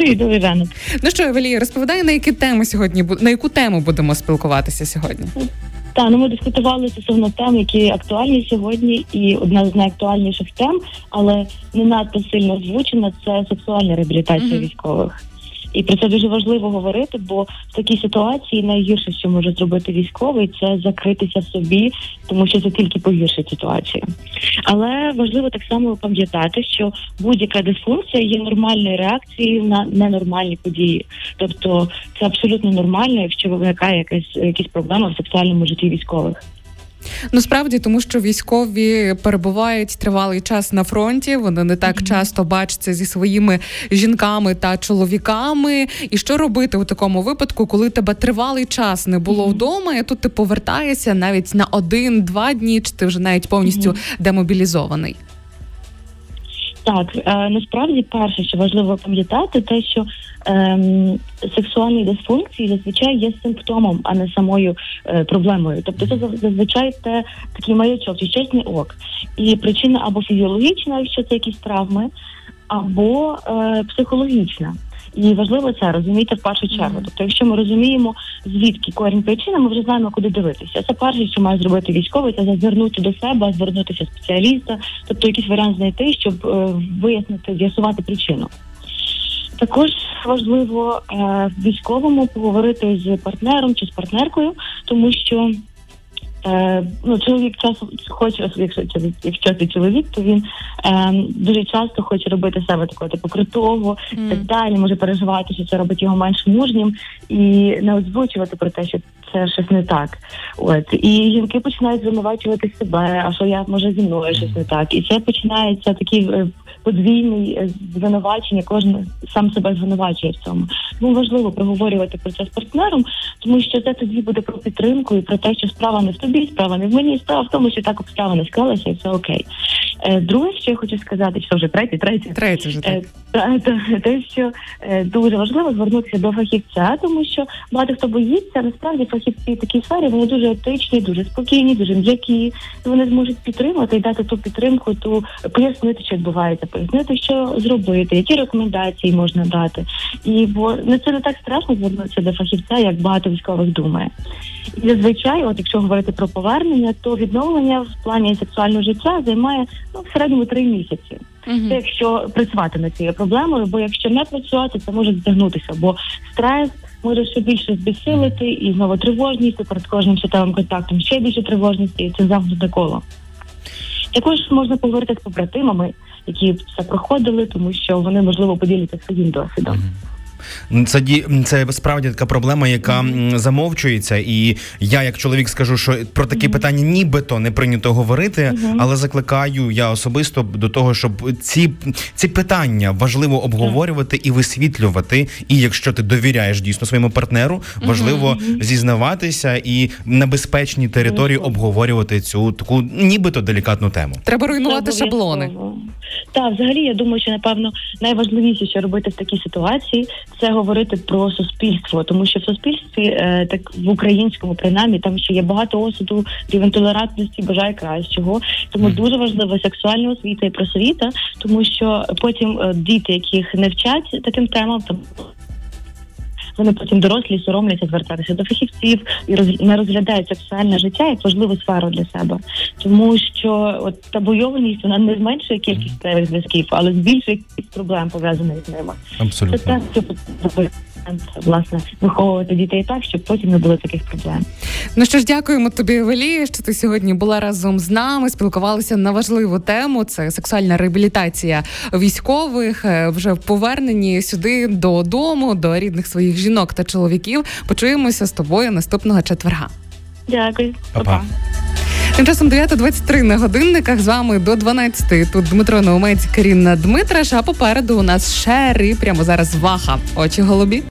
Привіт, ранок. Ну що, Евелія, розповідай, на які теми сьогодні на яку тему будемо спілкуватися сьогодні? Та ну ми дискутували стосовно тем, які актуальні сьогодні, і одна з найактуальніших тем, але не надто сильно озвучена, це сексуальна реабілітація mm-hmm. військових. І про це дуже важливо говорити, бо в такій ситуації найгірше, що може зробити військовий, це закритися в собі, тому що це тільки погіршить ситуацію. Але важливо так само пам'ятати, що будь-яка дисфункція є нормальною реакцією на ненормальні події. Тобто це абсолютно нормально, якщо виникає якась якісь проблема в сексуальному житті військових. Ну справді, тому що військові перебувають тривалий час на фронті. Вони не так mm-hmm. часто бачаться зі своїми жінками та чоловіками. І що робити у такому випадку, коли тебе тривалий час не було mm-hmm. вдома, і тут ти повертаєшся навіть на один-два дні, чи ти вже навіть повністю mm-hmm. демобілізований? Так, е, насправді перше, що важливо пам'ятати, те, що е, сексуальні дисфункції зазвичай є симптомом, а не самою е, проблемою. Тобто це зазвичай те такий маячок, чи чесний ок. І причина або фізіологічна, якщо це якісь травми, або е, психологічна. І важливо це розуміти в першу чергу. Тобто, якщо ми розуміємо, звідки корінь причини, ми вже знаємо, куди дивитися. Це перше, що має зробити військовий, це звернути до себе, звернутися спеціаліста, тобто якийсь варіант знайти, щоб е, вияснити, з'ясувати причину. Також важливо е, військовому поговорити з партнером чи з партнеркою, тому що Е, ну, Чоловік часом хоче, якщо якщо ти чоловік, то він е, дуже часто хоче робити себе такого типу крутого mm. так далі, може переживати, що це робить його менш мужнім, і не озвучувати про те, що це щось не так. От і жінки починають звинувачувати себе, а що я може зі мною щось не так. І це починається такий е, подвійний е, звинувачення, кожен сам себе звинувачує в цьому. Тому важливо проговорювати про це з партнером, тому що це тоді буде про підтримку і про те, що справа не в тобі, справа не в мені, справа в тому, що так обставини склалися, і все окей. Е, друге, що я хочу сказати, що вже третє, третє, третє вже так. Е, те, що дуже важливо звернутися до фахівця, тому що багато хто боїться, насправді фахівці в такій сфері вони дуже етичні, дуже спокійні, дуже м'які. Вони зможуть підтримати і дати ту підтримку, ту пояснити, що відбувається пояснити, що зробити, які рекомендації можна дати. І бо ну, це не так страшно звернутися до фахівця, як багато військових думає. І зазвичай, от якщо говорити про повернення, то відновлення в плані сексуального життя займає ну в середньому три місяці. Uh-huh. Це якщо працювати над цією проблемою, бо якщо не працювати, це може затягнутися, бо стрес. Може ще більше збесилити і знову тривожність і перед кожним світовим контактом ще більше тривожності, і це замкнуте коло. Також можна поговорити з побратимами, які це проходили, тому що вони можливо поділяться своїм досвідом. Це це справді така проблема, яка mm-hmm. замовчується, і я, як чоловік, скажу, що про такі mm-hmm. питання нібито не прийнято говорити, mm-hmm. але закликаю я особисто до того, щоб ці ці питання важливо обговорювати і висвітлювати. І якщо ти довіряєш дійсно своєму партнеру, важливо зізнаватися і на безпечній території обговорювати цю таку нібито делікатну тему. Треба руйнувати шаблони. Так, взагалі, я думаю, що напевно найважливіше, що робити в такій ситуації, це говорити про суспільство, тому що в суспільстві, е, так в українському принаймні, там ще є багато осуду, рівень толерантності, бажає кращого. Тому mm. дуже важлива сексуальна освіта і просвіта, тому що потім е, діти, яких не вчать таким темам, там вони потім дорослі соромляться звертатися до фахівців і роз, не розглядають сексуальне життя як важливу сферу для себе, тому що от табойованість вона не зменшує кількість правих зв'язків, але збільшує кількість проблем пов'язаних з ними. Абсолютно. Це те, що власне виховувати дітей так, щоб потім не було таких проблем. Ну що ж, дякуємо тобі, Евелія, що ти сьогодні була разом з нами. Спілкувалися на важливу тему. Це сексуальна реабілітація військових е, вже в поверненні сюди додому, до рідних своїх жінок та чоловіків. Почуємося з тобою наступного четверга. Дякую, Па-па. Тим часом 9.23 на годинниках з вами до 12. Тут Дмитро Наумець, Каріна Дмитраш. А попереду у нас шери. Прямо зараз ваха. Очі голубі.